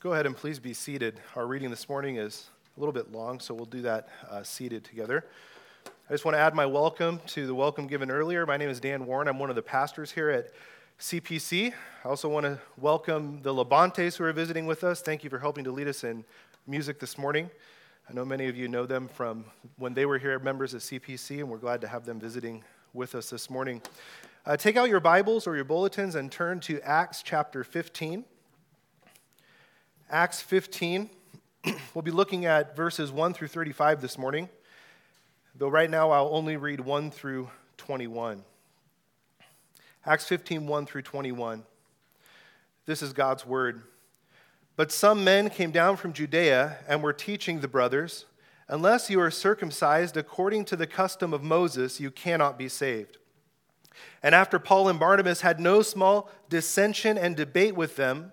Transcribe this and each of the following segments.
Go ahead and please be seated. Our reading this morning is a little bit long, so we'll do that uh, seated together. I just want to add my welcome to the welcome given earlier. My name is Dan Warren. I'm one of the pastors here at CPC. I also want to welcome the Labantes who are visiting with us. Thank you for helping to lead us in music this morning. I know many of you know them from when they were here members of CPC, and we're glad to have them visiting with us this morning. Uh, take out your Bibles or your bulletins and turn to Acts chapter 15. Acts 15. we'll be looking at verses 1 through 35 this morning, though right now I'll only read 1 through 21. Acts 15, 1 through 21. This is God's word. But some men came down from Judea and were teaching the brothers, Unless you are circumcised according to the custom of Moses, you cannot be saved. And after Paul and Barnabas had no small dissension and debate with them,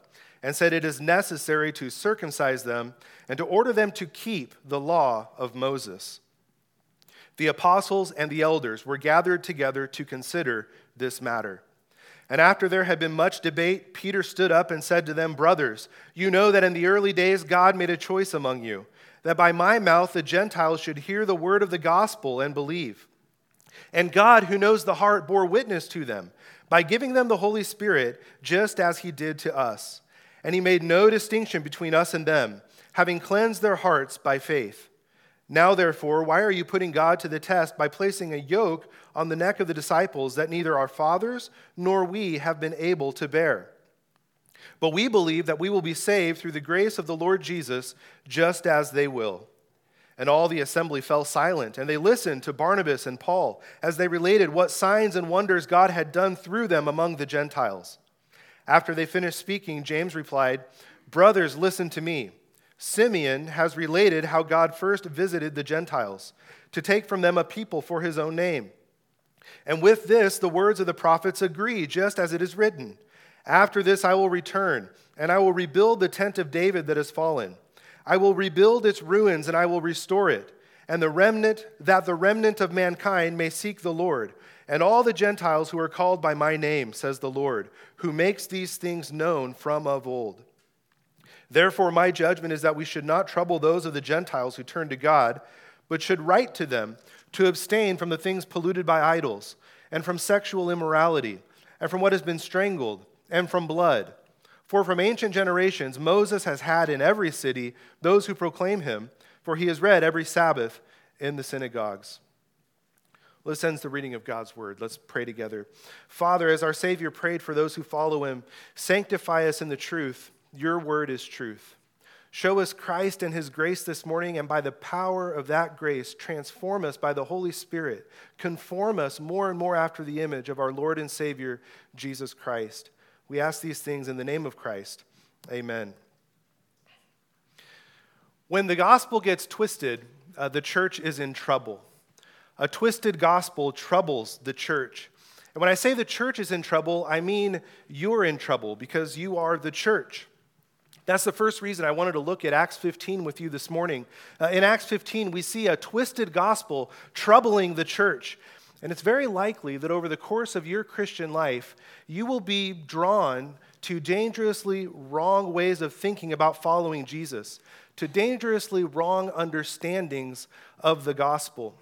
and said it is necessary to circumcise them and to order them to keep the law of Moses. The apostles and the elders were gathered together to consider this matter. And after there had been much debate, Peter stood up and said to them, Brothers, you know that in the early days God made a choice among you, that by my mouth the Gentiles should hear the word of the gospel and believe. And God, who knows the heart, bore witness to them by giving them the Holy Spirit, just as he did to us and he made no distinction between us and them, having cleansed their hearts by faith. Now, therefore, why are you putting God to the test by placing a yoke on the neck of the disciples that neither our fathers nor we have been able to bear? But we believe that we will be saved through the grace of the Lord Jesus, just as they will. And all the assembly fell silent, and they listened to Barnabas and Paul as they related what signs and wonders God had done through them among the Gentiles. After they finished speaking, James replied, Brothers, listen to me. Simeon has related how God first visited the Gentiles to take from them a people for his own name. And with this, the words of the prophets agree, just as it is written After this, I will return, and I will rebuild the tent of David that has fallen. I will rebuild its ruins, and I will restore it, and the remnant, that the remnant of mankind may seek the Lord and all the Gentiles who are called by my name, says the Lord, who makes these things known from of old. Therefore, my judgment is that we should not trouble those of the Gentiles who turn to God, but should write to them to abstain from the things polluted by idols, and from sexual immorality, and from what has been strangled, and from blood. For from ancient generations Moses has had in every city those who proclaim him, for he is read every Sabbath in the synagogues. This ends the reading of God's word. Let's pray together. Father, as our Savior prayed for those who follow him, sanctify us in the truth. Your word is truth. Show us Christ and his grace this morning, and by the power of that grace, transform us by the Holy Spirit. Conform us more and more after the image of our Lord and Savior, Jesus Christ. We ask these things in the name of Christ. Amen. When the gospel gets twisted, uh, the church is in trouble. A twisted gospel troubles the church. And when I say the church is in trouble, I mean you're in trouble because you are the church. That's the first reason I wanted to look at Acts 15 with you this morning. Uh, in Acts 15, we see a twisted gospel troubling the church. And it's very likely that over the course of your Christian life, you will be drawn to dangerously wrong ways of thinking about following Jesus, to dangerously wrong understandings of the gospel.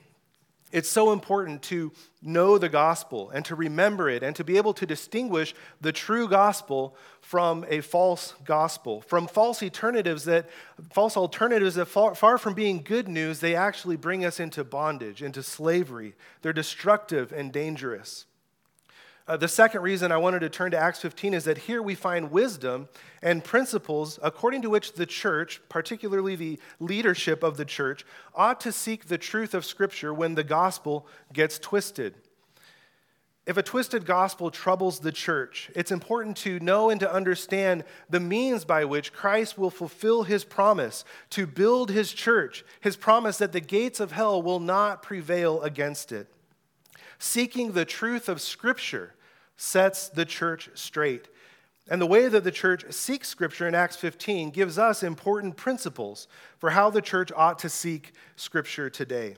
It's so important to know the gospel and to remember it and to be able to distinguish the true gospel from a false gospel, from false alternatives that false alternatives that far, far from being good news, they actually bring us into bondage, into slavery. They're destructive and dangerous. Uh, the second reason I wanted to turn to Acts 15 is that here we find wisdom and principles according to which the church, particularly the leadership of the church, ought to seek the truth of Scripture when the gospel gets twisted. if a twisted gospel troubles the church, it's important to know and to understand the means by which Christ will fulfill his promise to build his church, his promise that the gates of hell will not prevail against it. Seeking the truth of Scripture sets the church straight. And the way that the church seeks Scripture in Acts 15 gives us important principles for how the church ought to seek Scripture today.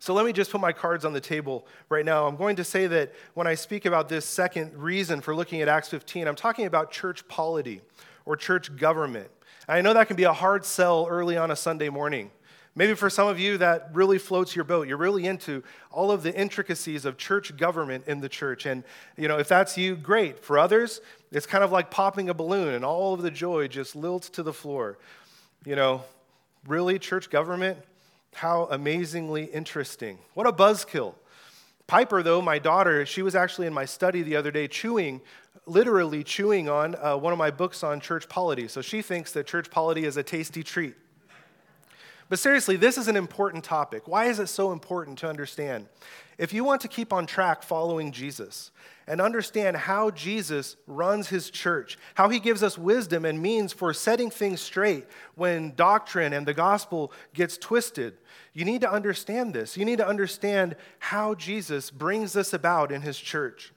So let me just put my cards on the table right now. I'm going to say that when I speak about this second reason for looking at Acts 15, I'm talking about church polity or church government. I know that can be a hard sell early on a Sunday morning. Maybe for some of you, that really floats your boat. You're really into all of the intricacies of church government in the church. And, you know, if that's you, great. For others, it's kind of like popping a balloon and all of the joy just lilts to the floor. You know, really, church government? How amazingly interesting. What a buzzkill. Piper, though, my daughter, she was actually in my study the other day chewing, literally chewing on uh, one of my books on church polity. So she thinks that church polity is a tasty treat. But seriously, this is an important topic. Why is it so important to understand? If you want to keep on track following Jesus and understand how Jesus runs his church, how he gives us wisdom and means for setting things straight when doctrine and the gospel gets twisted, you need to understand this. You need to understand how Jesus brings this about in his church.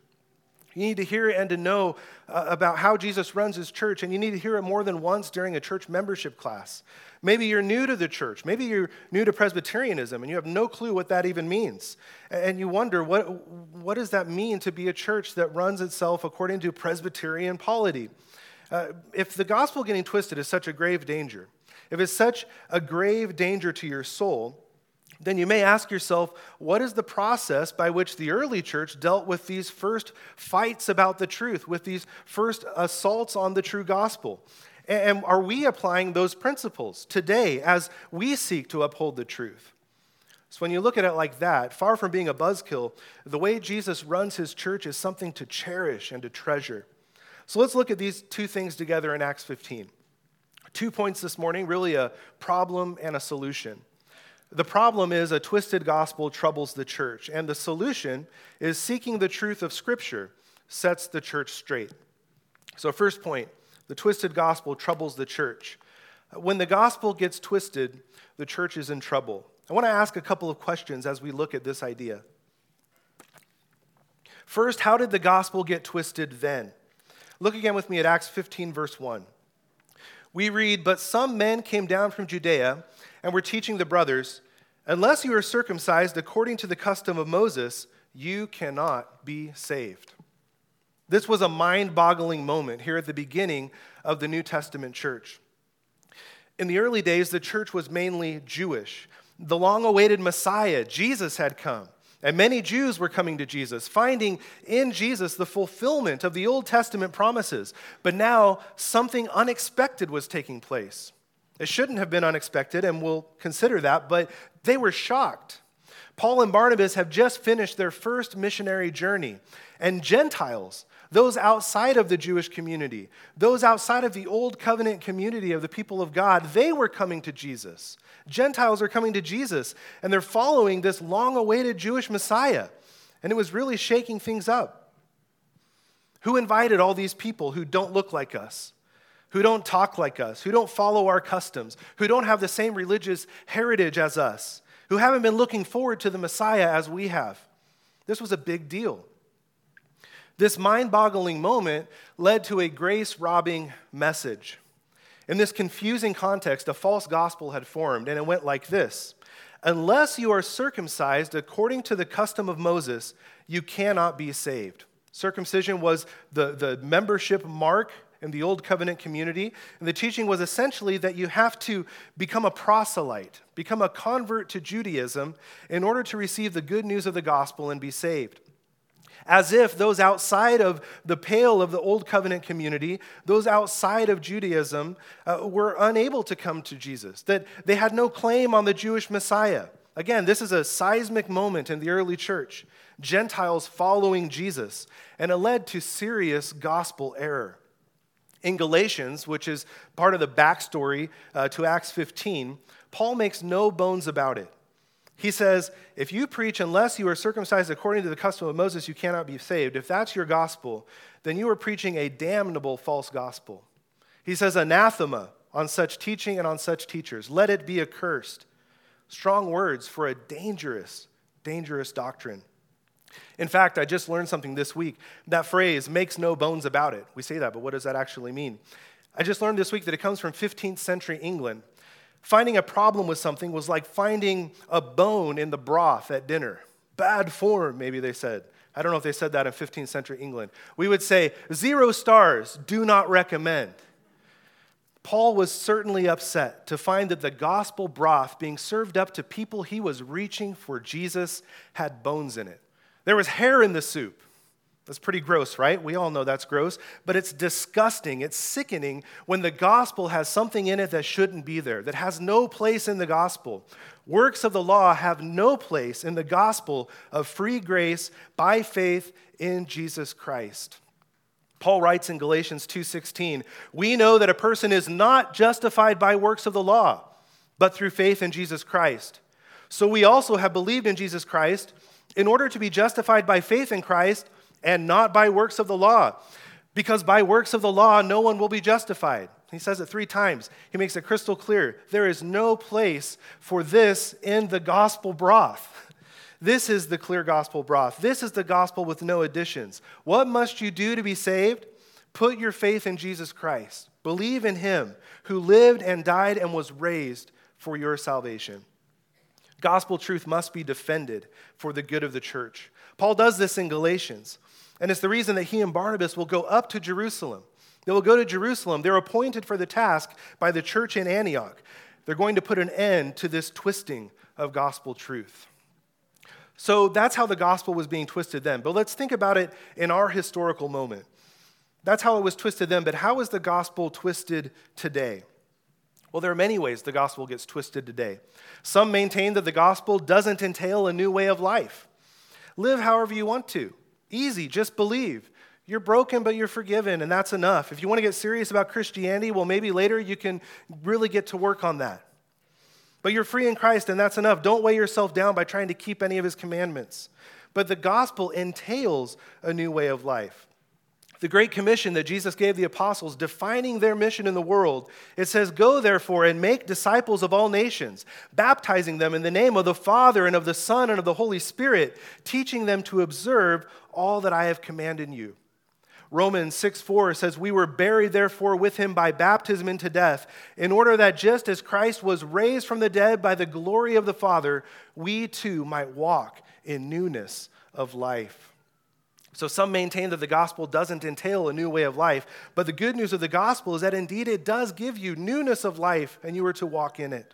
You need to hear and to know uh, about how Jesus runs his church, and you need to hear it more than once during a church membership class. Maybe you're new to the church. Maybe you're new to Presbyterianism and you have no clue what that even means. And you wonder, what, what does that mean to be a church that runs itself according to Presbyterian polity? Uh, if the gospel getting twisted is such a grave danger, if it's such a grave danger to your soul, then you may ask yourself, what is the process by which the early church dealt with these first fights about the truth, with these first assaults on the true gospel? And are we applying those principles today as we seek to uphold the truth? So, when you look at it like that, far from being a buzzkill, the way Jesus runs his church is something to cherish and to treasure. So, let's look at these two things together in Acts 15. Two points this morning really a problem and a solution. The problem is a twisted gospel troubles the church, and the solution is seeking the truth of Scripture sets the church straight. So, first point the twisted gospel troubles the church. When the gospel gets twisted, the church is in trouble. I want to ask a couple of questions as we look at this idea. First, how did the gospel get twisted then? Look again with me at Acts 15, verse 1. We read, But some men came down from Judea and were teaching the brothers, Unless you are circumcised according to the custom of Moses, you cannot be saved. This was a mind boggling moment here at the beginning of the New Testament church. In the early days, the church was mainly Jewish. The long awaited Messiah, Jesus, had come. And many Jews were coming to Jesus, finding in Jesus the fulfillment of the Old Testament promises. But now something unexpected was taking place. It shouldn't have been unexpected, and we'll consider that, but they were shocked. Paul and Barnabas have just finished their first missionary journey, and Gentiles those outside of the Jewish community, those outside of the old covenant community of the people of God, they were coming to Jesus. Gentiles are coming to Jesus, and they're following this long awaited Jewish Messiah. And it was really shaking things up. Who invited all these people who don't look like us, who don't talk like us, who don't follow our customs, who don't have the same religious heritage as us, who haven't been looking forward to the Messiah as we have? This was a big deal. This mind boggling moment led to a grace robbing message. In this confusing context, a false gospel had formed, and it went like this Unless you are circumcised according to the custom of Moses, you cannot be saved. Circumcision was the, the membership mark in the Old Covenant community, and the teaching was essentially that you have to become a proselyte, become a convert to Judaism in order to receive the good news of the gospel and be saved as if those outside of the pale of the Old Covenant community, those outside of Judaism, uh, were unable to come to Jesus, that they had no claim on the Jewish Messiah. Again, this is a seismic moment in the early church. Gentiles following Jesus, and it led to serious gospel error. In Galatians, which is part of the backstory uh, to Acts 15, Paul makes no bones about it. He says, if you preach unless you are circumcised according to the custom of Moses, you cannot be saved. If that's your gospel, then you are preaching a damnable false gospel. He says, anathema on such teaching and on such teachers. Let it be accursed. Strong words for a dangerous, dangerous doctrine. In fact, I just learned something this week. That phrase, makes no bones about it. We say that, but what does that actually mean? I just learned this week that it comes from 15th century England. Finding a problem with something was like finding a bone in the broth at dinner. Bad form, maybe they said. I don't know if they said that in 15th century England. We would say, zero stars, do not recommend. Paul was certainly upset to find that the gospel broth being served up to people he was reaching for Jesus had bones in it. There was hair in the soup. That's pretty gross, right? We all know that's gross, but it's disgusting. It's sickening when the gospel has something in it that shouldn't be there, that has no place in the gospel. Works of the law have no place in the gospel of free grace by faith in Jesus Christ. Paul writes in Galatians 2:16, "We know that a person is not justified by works of the law, but through faith in Jesus Christ. So we also have believed in Jesus Christ in order to be justified by faith in Christ." and not by works of the law, because by works of the law no one will be justified. He says it three times. He makes it crystal clear. There is no place for this in the gospel broth. This is the clear gospel broth. This is the gospel with no additions. What must you do to be saved? Put your faith in Jesus Christ. Believe in him who lived and died and was raised for your salvation. Gospel truth must be defended for the good of the church. Paul does this in Galatians. And it's the reason that he and Barnabas will go up to Jerusalem. They will go to Jerusalem. They're appointed for the task by the church in Antioch. They're going to put an end to this twisting of gospel truth. So that's how the gospel was being twisted then. But let's think about it in our historical moment. That's how it was twisted then, but how is the gospel twisted today? Well, there are many ways the gospel gets twisted today. Some maintain that the gospel doesn't entail a new way of life. Live however you want to. Easy, just believe. You're broken, but you're forgiven, and that's enough. If you want to get serious about Christianity, well, maybe later you can really get to work on that. But you're free in Christ, and that's enough. Don't weigh yourself down by trying to keep any of his commandments. But the gospel entails a new way of life. The Great Commission that Jesus gave the apostles, defining their mission in the world, it says, Go therefore and make disciples of all nations, baptizing them in the name of the Father and of the Son and of the Holy Spirit, teaching them to observe all that I have commanded you. Romans 6 4 says, We were buried therefore with him by baptism into death, in order that just as Christ was raised from the dead by the glory of the Father, we too might walk in newness of life. So some maintain that the gospel doesn't entail a new way of life, but the good news of the gospel is that indeed it does give you newness of life and you are to walk in it.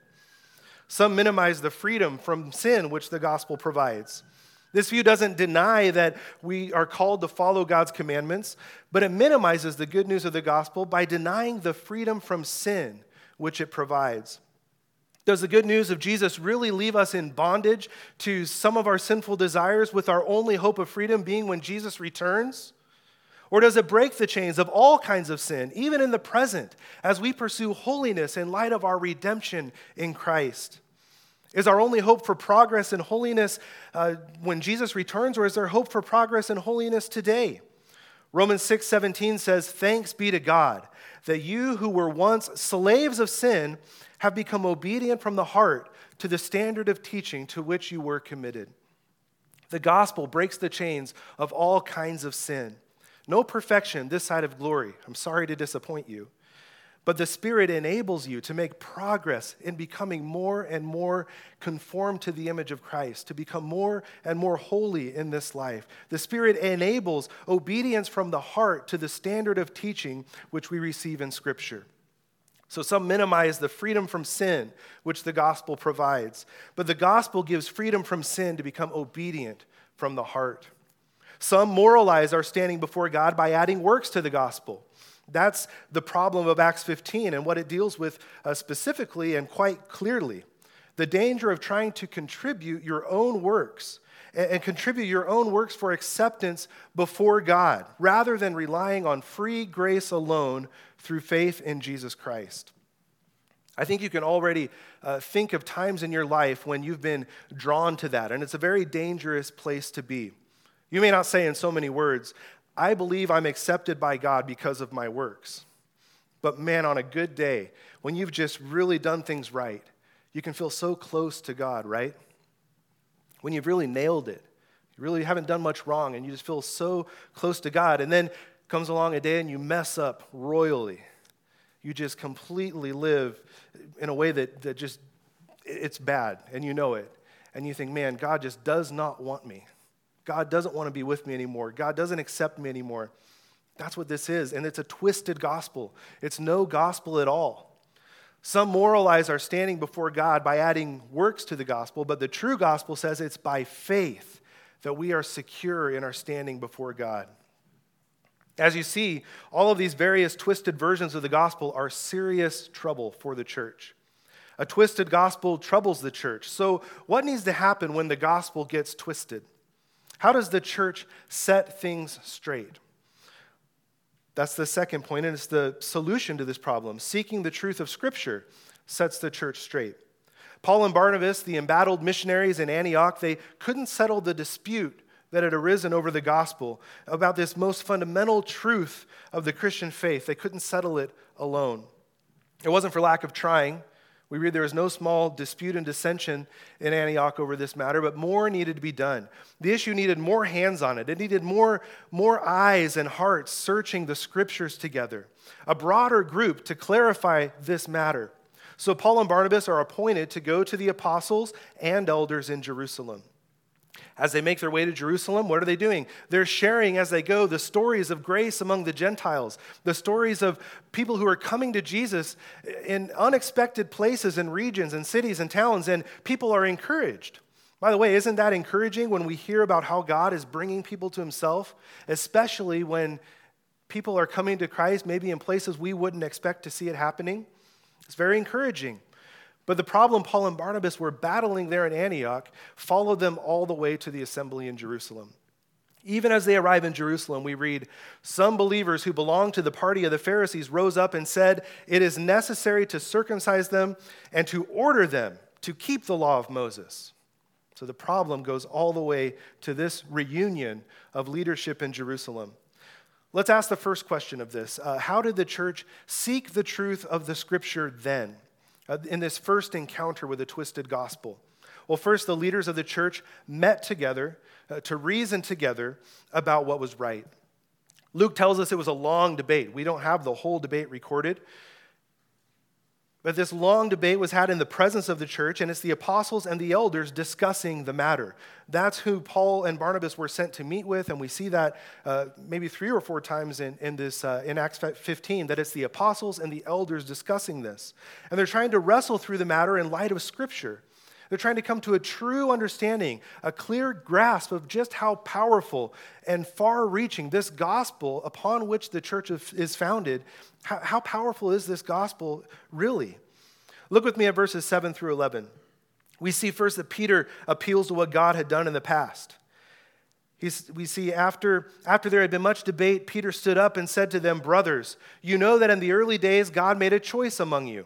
Some minimize the freedom from sin which the gospel provides. This view doesn't deny that we are called to follow God's commandments, but it minimizes the good news of the gospel by denying the freedom from sin which it provides. Does the good news of Jesus really leave us in bondage to some of our sinful desires with our only hope of freedom being when Jesus returns? Or does it break the chains of all kinds of sin, even in the present, as we pursue holiness in light of our redemption in Christ? Is our only hope for progress in holiness uh, when Jesus returns, or is there hope for progress in holiness today? Romans 6 17 says, Thanks be to God that you who were once slaves of sin have become obedient from the heart to the standard of teaching to which you were committed. The gospel breaks the chains of all kinds of sin. No perfection this side of glory. I'm sorry to disappoint you. But the Spirit enables you to make progress in becoming more and more conformed to the image of Christ, to become more and more holy in this life. The Spirit enables obedience from the heart to the standard of teaching which we receive in Scripture. So some minimize the freedom from sin which the gospel provides, but the gospel gives freedom from sin to become obedient from the heart. Some moralize our standing before God by adding works to the gospel. That's the problem of Acts 15 and what it deals with uh, specifically and quite clearly. The danger of trying to contribute your own works and, and contribute your own works for acceptance before God rather than relying on free grace alone through faith in Jesus Christ. I think you can already uh, think of times in your life when you've been drawn to that, and it's a very dangerous place to be. You may not say in so many words, I believe I'm accepted by God because of my works. But man, on a good day, when you've just really done things right, you can feel so close to God, right? When you've really nailed it, you really haven't done much wrong, and you just feel so close to God. And then comes along a day and you mess up royally. You just completely live in a way that, that just, it's bad, and you know it. And you think, man, God just does not want me. God doesn't want to be with me anymore. God doesn't accept me anymore. That's what this is. And it's a twisted gospel, it's no gospel at all. Some moralize our standing before God by adding works to the gospel, but the true gospel says it's by faith that we are secure in our standing before God. As you see, all of these various twisted versions of the gospel are serious trouble for the church. A twisted gospel troubles the church. So, what needs to happen when the gospel gets twisted? How does the church set things straight? That's the second point, and it's the solution to this problem. Seeking the truth of Scripture sets the church straight. Paul and Barnabas, the embattled missionaries in Antioch, they couldn't settle the dispute that had arisen over the gospel about this most fundamental truth of the Christian faith. They couldn't settle it alone. It wasn't for lack of trying. We read there was no small dispute and dissension in Antioch over this matter, but more needed to be done. The issue needed more hands on it. It needed more, more eyes and hearts searching the scriptures together, a broader group to clarify this matter. So Paul and Barnabas are appointed to go to the apostles and elders in Jerusalem. As they make their way to Jerusalem, what are they doing? They're sharing as they go the stories of grace among the Gentiles, the stories of people who are coming to Jesus in unexpected places and regions and cities and towns, and people are encouraged. By the way, isn't that encouraging when we hear about how God is bringing people to Himself, especially when people are coming to Christ, maybe in places we wouldn't expect to see it happening? It's very encouraging. But the problem Paul and Barnabas were battling there in Antioch followed them all the way to the assembly in Jerusalem. Even as they arrive in Jerusalem, we read Some believers who belonged to the party of the Pharisees rose up and said, It is necessary to circumcise them and to order them to keep the law of Moses. So the problem goes all the way to this reunion of leadership in Jerusalem. Let's ask the first question of this uh, How did the church seek the truth of the scripture then? Uh, in this first encounter with a twisted gospel? Well, first, the leaders of the church met together uh, to reason together about what was right. Luke tells us it was a long debate. We don't have the whole debate recorded, but this long debate was had in the presence of the church, and it's the apostles and the elders discussing the matter. That's who Paul and Barnabas were sent to meet with, and we see that uh, maybe three or four times in, in, this, uh, in Acts 15, that it's the apostles and the elders discussing this. And they're trying to wrestle through the matter in light of Scripture. They're trying to come to a true understanding, a clear grasp of just how powerful and far reaching this gospel upon which the church is founded how, powerful is this gospel really? Look with me at verses 7 through 11. We see first that Peter appeals to what God had done in the past. He's, we see after, after there had been much debate, Peter stood up and said to them, Brothers, you know that in the early days God made a choice among you,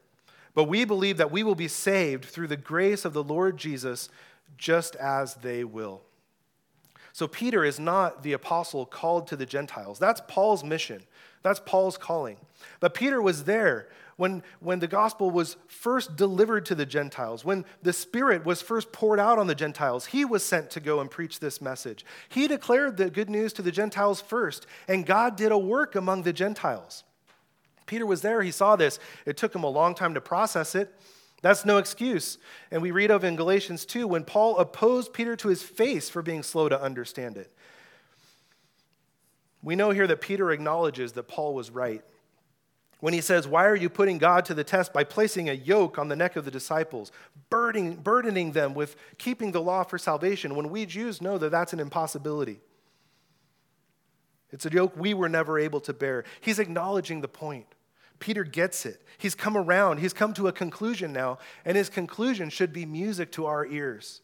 But we believe that we will be saved through the grace of the Lord Jesus, just as they will. So, Peter is not the apostle called to the Gentiles. That's Paul's mission. That's Paul's calling. But Peter was there when, when the gospel was first delivered to the Gentiles, when the Spirit was first poured out on the Gentiles. He was sent to go and preach this message. He declared the good news to the Gentiles first, and God did a work among the Gentiles. Peter was there, he saw this. It took him a long time to process it. That's no excuse. And we read of in Galatians 2 when Paul opposed Peter to his face for being slow to understand it. We know here that Peter acknowledges that Paul was right. when he says, Why are you putting God to the test by placing a yoke on the neck of the disciples, burdening, burdening them with keeping the law for salvation, when we Jews know that that's an impossibility? It's a yoke we were never able to bear. He's acknowledging the point. Peter gets it. He's come around. He's come to a conclusion now, and his conclusion should be music to our ears.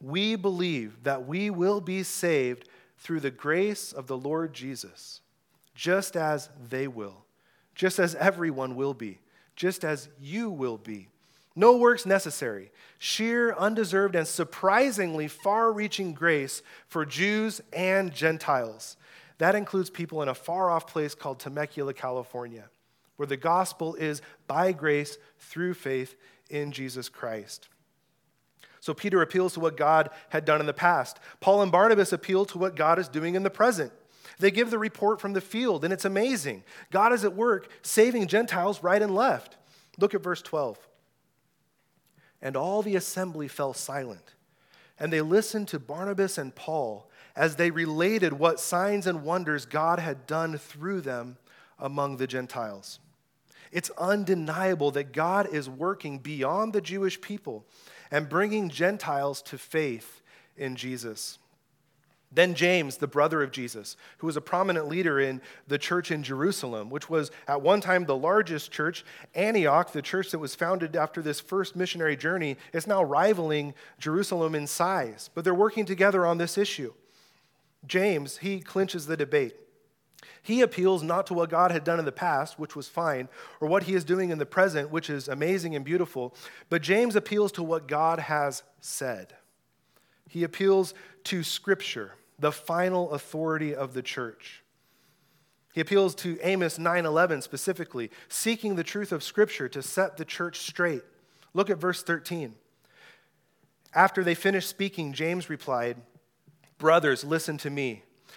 We believe that we will be saved through the grace of the Lord Jesus, just as they will, just as everyone will be, just as you will be. No works necessary, sheer, undeserved, and surprisingly far reaching grace for Jews and Gentiles. That includes people in a far off place called Temecula, California, where the gospel is by grace through faith in Jesus Christ. So Peter appeals to what God had done in the past. Paul and Barnabas appeal to what God is doing in the present. They give the report from the field, and it's amazing. God is at work saving Gentiles right and left. Look at verse 12. And all the assembly fell silent, and they listened to Barnabas and Paul as they related what signs and wonders God had done through them among the Gentiles. It's undeniable that God is working beyond the Jewish people and bringing Gentiles to faith in Jesus. Then James, the brother of Jesus, who was a prominent leader in the church in Jerusalem, which was at one time the largest church, Antioch, the church that was founded after this first missionary journey, is now rivaling Jerusalem in size. But they're working together on this issue. James, he clinches the debate. He appeals not to what God had done in the past, which was fine, or what he is doing in the present, which is amazing and beautiful, but James appeals to what God has said. He appeals to Scripture, the final authority of the church. He appeals to Amos 9:11 specifically, seeking the truth of Scripture to set the church straight. Look at verse 13. After they finished speaking, James replied, Brothers, listen to me.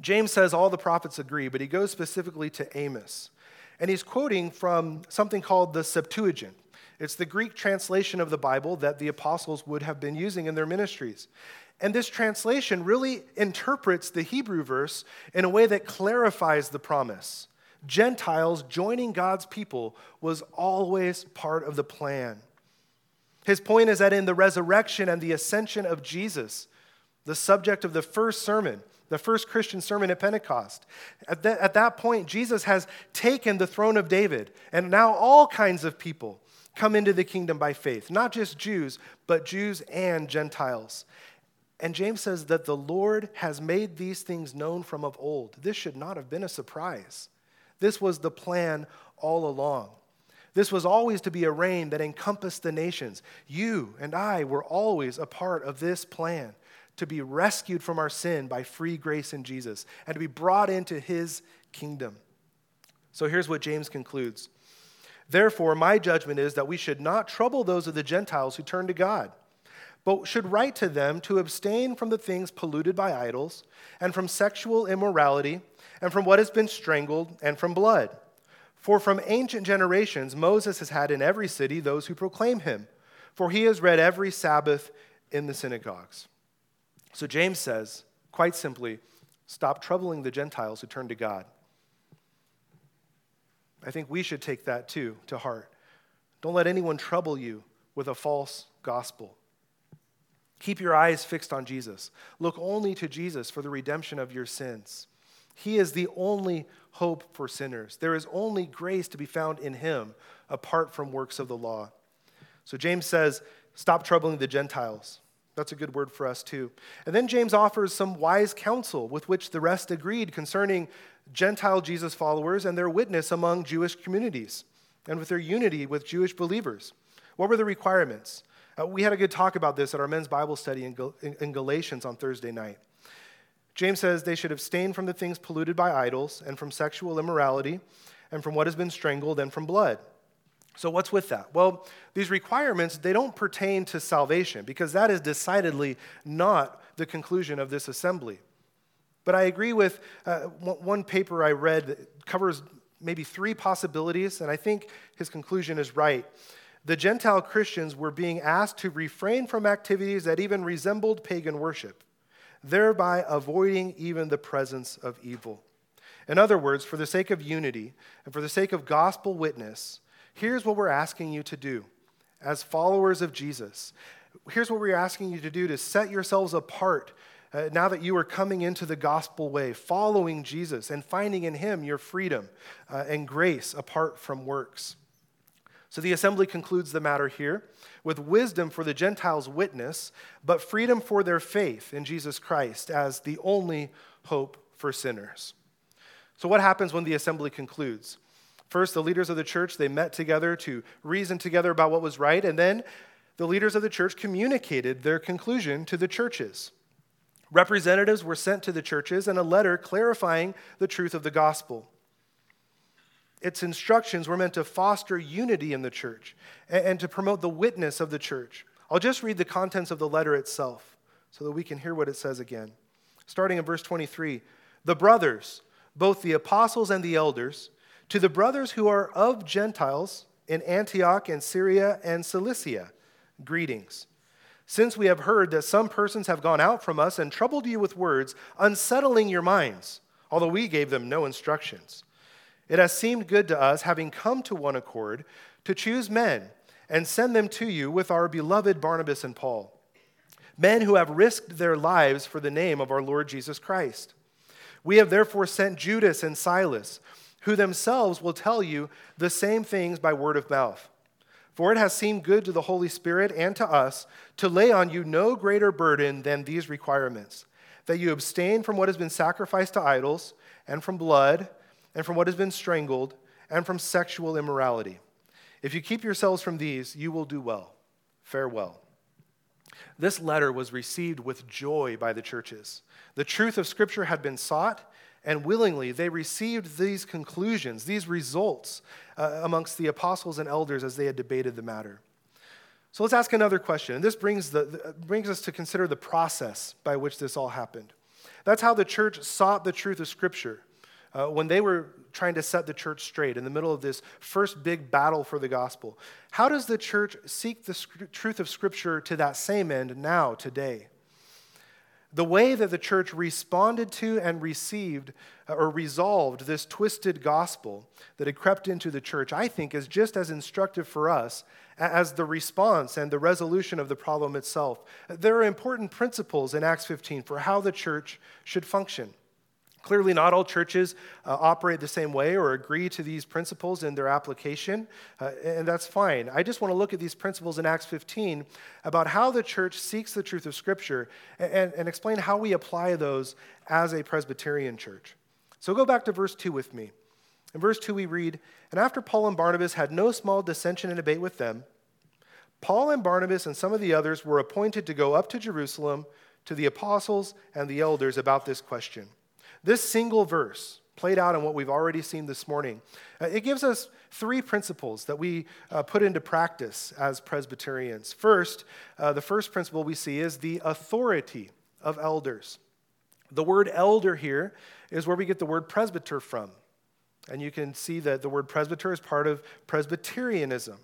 James says all the prophets agree, but he goes specifically to Amos. And he's quoting from something called the Septuagint. It's the Greek translation of the Bible that the apostles would have been using in their ministries. And this translation really interprets the Hebrew verse in a way that clarifies the promise. Gentiles joining God's people was always part of the plan. His point is that in the resurrection and the ascension of Jesus, the subject of the first sermon, the first Christian sermon at Pentecost. At that, at that point, Jesus has taken the throne of David, and now all kinds of people come into the kingdom by faith, not just Jews, but Jews and Gentiles. And James says that the Lord has made these things known from of old. This should not have been a surprise. This was the plan all along. This was always to be a reign that encompassed the nations. You and I were always a part of this plan to be rescued from our sin by free grace in Jesus and to be brought into his kingdom. So here's what James concludes Therefore, my judgment is that we should not trouble those of the Gentiles who turn to God, but should write to them to abstain from the things polluted by idols, and from sexual immorality, and from what has been strangled, and from blood. For from ancient generations, Moses has had in every city those who proclaim him, for he has read every Sabbath in the synagogues. So James says, quite simply, stop troubling the Gentiles who turn to God. I think we should take that too to heart. Don't let anyone trouble you with a false gospel. Keep your eyes fixed on Jesus. Look only to Jesus for the redemption of your sins. He is the only hope for sinners. There is only grace to be found in him apart from works of the law. So James says, stop troubling the Gentiles. That's a good word for us, too. And then James offers some wise counsel with which the rest agreed concerning Gentile Jesus followers and their witness among Jewish communities and with their unity with Jewish believers. What were the requirements? Uh, we had a good talk about this at our men's Bible study in, Gal- in Galatians on Thursday night. James says they should abstain from the things polluted by idols and from sexual immorality and from what has been strangled, and from blood. So, what's with that? Well, these requirements, they don't pertain to salvation because that is decidedly not the conclusion of this assembly. But I agree with uh, one paper I read that covers maybe three possibilities, and I think his conclusion is right. The Gentile Christians were being asked to refrain from activities that even resembled pagan worship, thereby avoiding even the presence of evil. In other words, for the sake of unity and for the sake of gospel witness, here's what we're asking you to do as followers of Jesus. Here's what we're asking you to do to set yourselves apart uh, now that you are coming into the gospel way, following Jesus and finding in him your freedom uh, and grace apart from works. So the assembly concludes the matter here with wisdom for the Gentiles' witness, but freedom for their faith in Jesus Christ as the only hope for sinners. So, what happens when the assembly concludes? First, the leaders of the church, they met together to reason together about what was right, and then the leaders of the church communicated their conclusion to the churches. Representatives were sent to the churches and a letter clarifying the truth of the gospel. Its instructions were meant to foster unity in the church and, to promote the witness of the church. I'll just read the contents of the letter itself so that we can hear what it says again. Starting in verse 23 The brothers, both the apostles and the elders, to the brothers who are of Gentiles in Antioch and Syria and Cilicia, greetings. Since we have heard that some persons have gone out from us and troubled you with words, unsettling your minds, although we gave them no instructions, it has seemed good to us, having come to one accord, to choose men and send them to you with our beloved Barnabas and Paul, men who have risked their lives for the name of our Lord Jesus Christ. We have therefore sent Judas and Silas who themselves will tell you the same things by word of mouth. For it has seemed good to the Holy Spirit and to us to lay on you no greater burden than these requirements that you abstain from what has been sacrificed to idols, and from blood, and from what has been strangled, and from sexual immorality. If you keep yourselves from these, you will do well. Farewell. This letter was received with joy by the churches. The truth of Scripture had been sought and willingly they received these conclusions, these results uh, amongst the apostles and elders as they had debated the matter. So let's ask another question. And this brings, the, the, brings us to consider the process by which this all happened. That's how the church sought the truth of Scripture uh, when they were trying to set the church straight in the middle of this first big battle for the gospel. How does the church seek the truth of Scripture to that same end now, today? The way that the church responded to and received uh, or resolved this twisted gospel that had crept into the church, I think, is just as instructive for us as the response and the resolution of the problem itself. There are important principles in Acts 15 for how the church should function. Clearly, not all churches uh, operate the same way or agree to these principles in their application, uh, and that's fine. I just want to look at these principles in Acts 15 about how the church seeks the truth of Scripture and, and explain how we apply those as a Presbyterian church. So go back to verse 2 with me. In verse 2, we read And after Paul and Barnabas had no small dissension and debate with them, Paul and Barnabas and some of the others were appointed to go up to Jerusalem to the apostles and the elders about this question. This single verse, played out in what we've already seen this morning, uh, it gives us three principles that we uh, put into practice as Presbyterians. First, uh, the first principle we see is the authority of elders. The word elder here is where we get the word presbyter from. And you can see that the word presbyter is part of Presbyterianism.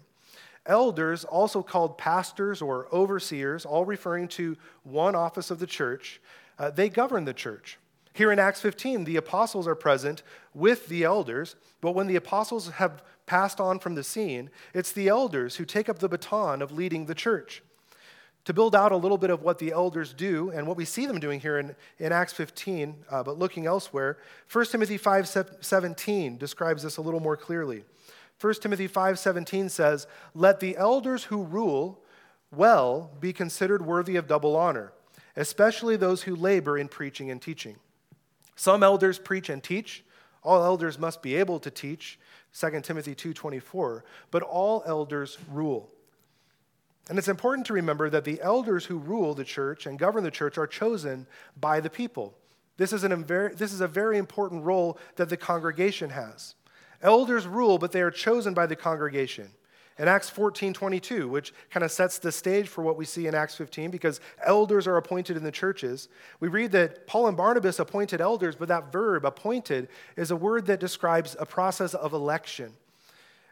Elders, also called pastors or overseers, all referring to one office of the church, uh, they govern the church. Here in Acts 15, the apostles are present with the elders, but when the apostles have passed on from the scene, it's the elders who take up the baton of leading the church. To build out a little bit of what the elders do and what we see them doing here in, in Acts 15, uh, but looking elsewhere, 1 Timothy 5:17 describes this a little more clearly. 1 Timothy 5:17 says, "Let the elders who rule well be considered worthy of double honor, especially those who labor in preaching and teaching." Some elders preach and teach. All elders must be able to teach, 2 Timothy 2:24, but all elders rule. And it's important to remember that the elders who rule the church and govern the church are chosen by the people. This is, an, this is a very important role that the congregation has. Elders rule, but they are chosen by the congregation. In Acts 14 22, which kind of sets the stage for what we see in Acts 15, because elders are appointed in the churches, we read that Paul and Barnabas appointed elders, but that verb, appointed, is a word that describes a process of election.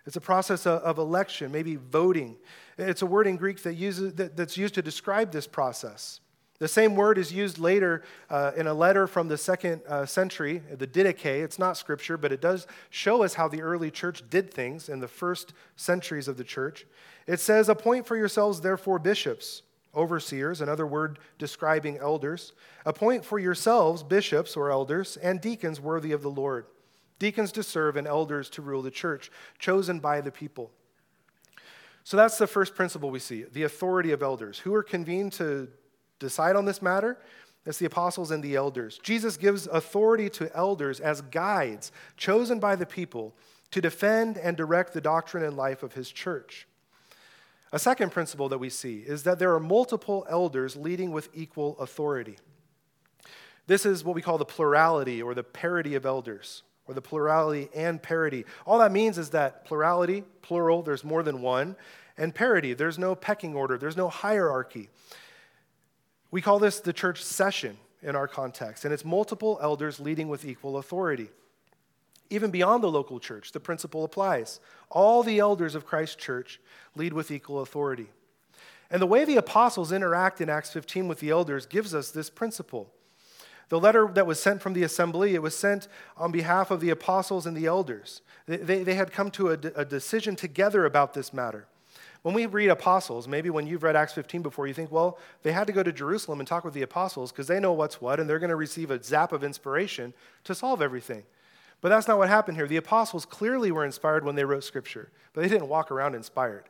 It's a process of election, maybe voting. It's a word in Greek that uses, that, that's used to describe this process. The same word is used later uh, in a letter from the second uh, century, the Didache. It's not scripture, but it does show us how the early church did things in the first centuries of the church. It says, Appoint for yourselves, therefore, bishops, overseers, another word describing elders. Appoint for yourselves bishops or elders and deacons worthy of the Lord. Deacons to serve and elders to rule the church, chosen by the people. So that's the first principle we see the authority of elders. Who are convened to decide on this matter? It's the apostles and the elders. Jesus gives authority to elders as guides chosen by the people to defend and direct the doctrine and life of his church. A second principle that we see is that there are multiple elders leading with equal authority. This is what we call the plurality or the parity of elders, or the plurality and parity. All that means is that plurality, plural, there's more than one, and parity, there's no pecking order, there's no hierarchy. We call this the church session in our context, and it's multiple elders leading with equal authority. Even beyond the local church, the principle applies. All the elders of Christ's church lead with equal authority. And the way the apostles interact in Acts 15 with the elders gives us this principle. The letter that was sent from the assembly, it was sent on behalf of the apostles and the elders. They, they, they had come to a, a decision together about this matter. When we read apostles, maybe when you've read Acts 15 before, you think, well, they had to go to Jerusalem and talk with the apostles because they know what's what and they're going to receive a zap of inspiration to solve everything. But that's not what happened here. The apostles clearly were inspired when they wrote scripture, but they didn't walk around inspired.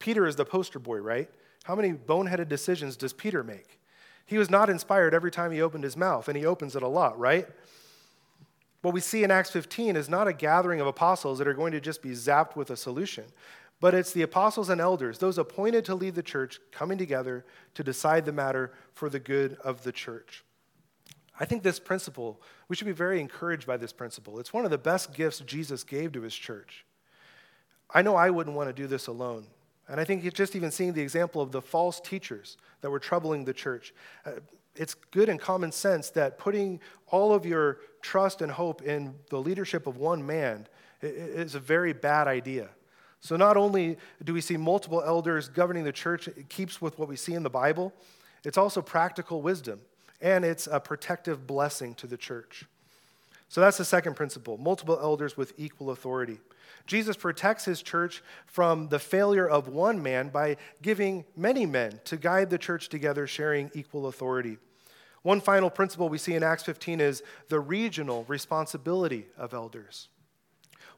Peter is the poster boy, right? How many boneheaded decisions does Peter make? He was not inspired every time he opened his mouth, and he opens it a lot, right? What we see in Acts 15 is not a gathering of apostles that are going to just be zapped with a solution. But it's the apostles and elders, those appointed to lead the church, coming together to decide the matter for the good of the church. I think this principle, we should be very encouraged by this principle. It's one of the best gifts Jesus gave to his church. I know I wouldn't want to do this alone. And I think just even seeing the example of the false teachers that were troubling the church, uh, it's good and common sense that putting all of your trust and hope in the leadership of one man is a very bad idea. So not only do we see multiple elders governing the church, it keeps with what we see in the Bible, it's also practical wisdom, and it's a protective blessing to the church. So that's the second principle multiple elders with equal authority. Jesus protects his church from the failure of one man by giving many men to guide the church together, sharing equal authority. One final principle we see in Acts 15 is the regional responsibility of elders.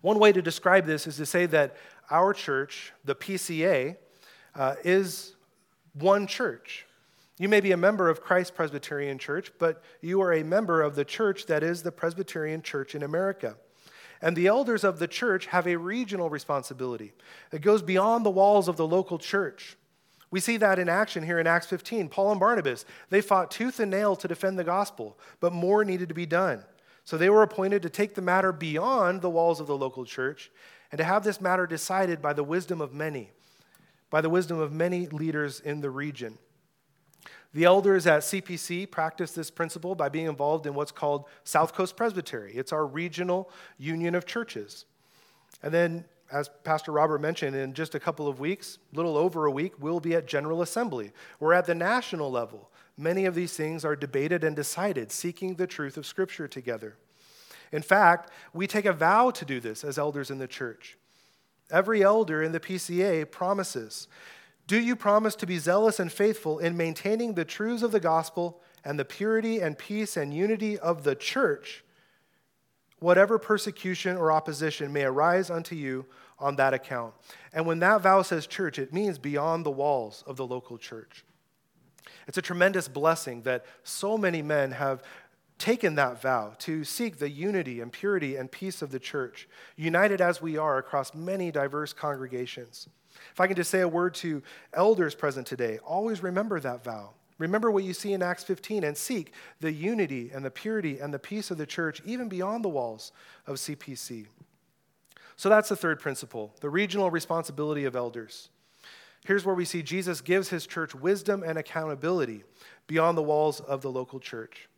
One way to describe this is to say that our church, the PCA, uh, is one church. You may be a member of Christ Presbyterian Church, but you are a member of the church that is the Presbyterian Church in America. And the elders of the church have a regional responsibility. It goes beyond the walls of the local church. We see that in action here in Acts 15. Paul and Barnabas, they fought tooth and nail to defend the gospel, but more needed to be done. So they were appointed to take the matter beyond the walls of the local church and to have this matter decided by the wisdom of many, by the wisdom of many leaders in the region. The elders at CPC practice this principle by being involved in what's called South Coast Presbytery. It's our regional union of churches. And then, as Pastor Robert mentioned, in just a couple of weeks, little over a week, we'll be at General Assembly. We're at the national level. Many of these things are debated and decided, seeking the truth of Scripture together. In fact, we take a vow to do this as elders in the church. Every elder in the PCA promises Do you promise to be zealous and faithful in maintaining the truths of the gospel and the purity and peace and unity of the church, whatever persecution or opposition may arise unto you on that account? And when that vow says church, it means beyond the walls of the local church. It's a tremendous blessing that so many men have taken that vow to seek the unity and purity and peace of the church, united as we are across many diverse congregations. If I can just say a word to elders present today, always remember that vow. Remember what you see in Acts 15 and seek the unity and the purity and the peace of the church, even beyond the walls of CPC. So that's the third principle the regional responsibility of elders. Here's where we see Jesus gives his church wisdom and accountability beyond the walls of the local church.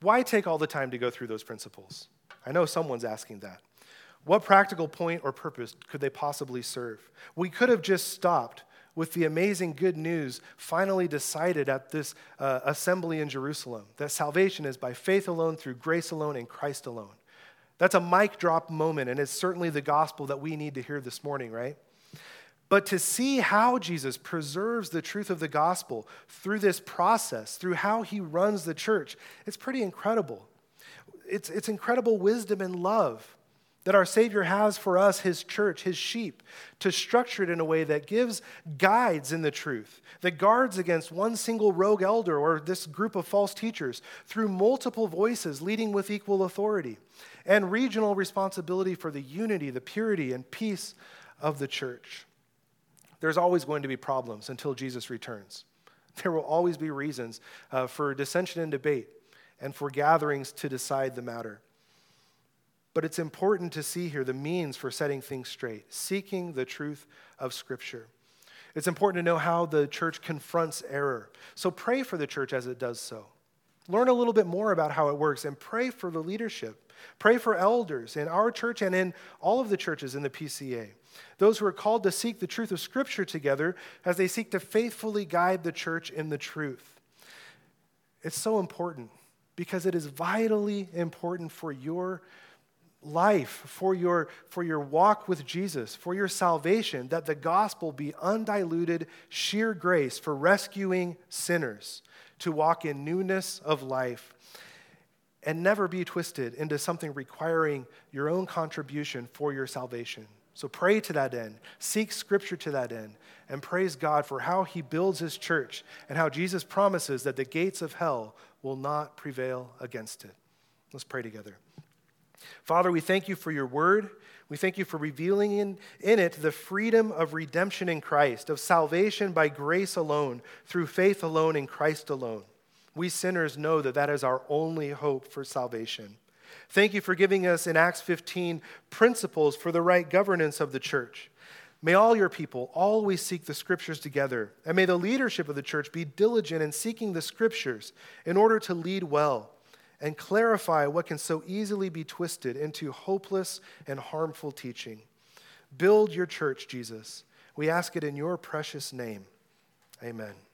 Why take all the time to go through those principles? I know someone's asking that. What practical point or purpose could they possibly serve? We could have just stopped with the amazing good news finally decided at this uh, assembly in Jerusalem that salvation is by faith alone, through grace alone, in Christ alone. That's a mic drop moment, and it's certainly the gospel that we need to hear this morning, right? But to see how Jesus preserves the truth of the gospel through this process, through how he runs the church, it's pretty incredible. It's, it's incredible wisdom and love that our Savior has for us, his church, his sheep, to structure it in a way that gives guides in the truth, that guards against one single rogue elder or this group of false teachers through multiple voices leading with equal authority, and regional responsibility for the unity, the purity, and peace of the church. There's always going to be problems until Jesus returns. There will always be reasons uh, for dissension and debate and for gatherings to decide the matter. But it's important to see here the means for setting things straight, seeking the truth of Scripture. It's important to know how the church confronts error. So pray for the church as it does so. Learn a little bit more about how it works and pray for the leadership. Pray for elders in our church and in all of the churches in the PCA. Those who are called to seek the truth of Scripture together as they seek to faithfully guide the church in the truth. It's so important because it is vitally important for your life, for your, for your walk with Jesus, for your salvation, that the gospel be undiluted, sheer grace for rescuing sinners to walk in newness of life and never be twisted into something requiring your own contribution for your salvation. So pray to that end, seek scripture to that end, and praise God for how he builds his church and how Jesus promises that the gates of hell will not prevail against it. Let's pray together. Father, we thank you for your word. We thank you for revealing in, in it the freedom of redemption in Christ, of salvation by grace alone, through faith alone in Christ alone. We sinners know that that is our only hope for salvation. Thank you for giving us in Acts 15 principles for the right governance of the church. May all your people always seek the scriptures together, and may the leadership of the church be diligent in seeking the scriptures in order to lead well and clarify what can so easily be twisted into hopeless and harmful teaching. Build your church, Jesus. We ask it in your precious name. Amen.